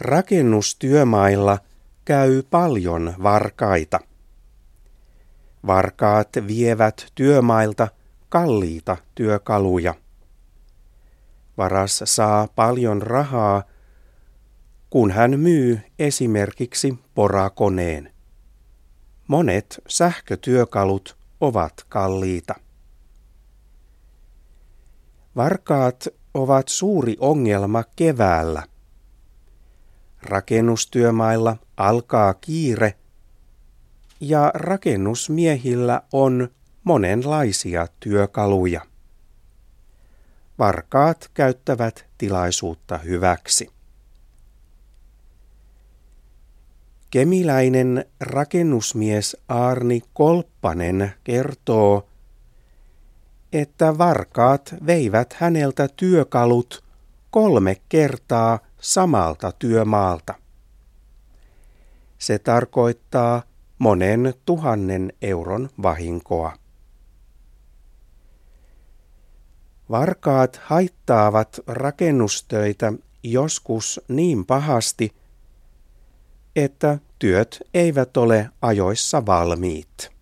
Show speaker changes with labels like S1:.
S1: Rakennustyömailla käy paljon varkaita. Varkaat vievät työmailta kalliita työkaluja. Varas saa paljon rahaa, kun hän myy esimerkiksi porakoneen. Monet sähkötyökalut ovat kalliita. Varkaat ovat suuri ongelma keväällä. Rakennustyömailla alkaa kiire ja rakennusmiehillä on monenlaisia työkaluja. Varkaat käyttävät tilaisuutta hyväksi. Kemiläinen rakennusmies Arni Kolppanen kertoo, että varkaat veivät häneltä työkalut kolme kertaa samalta työmaalta. Se tarkoittaa monen tuhannen euron vahinkoa. Varkaat haittaavat rakennustöitä joskus niin pahasti, että työt eivät ole ajoissa valmiit.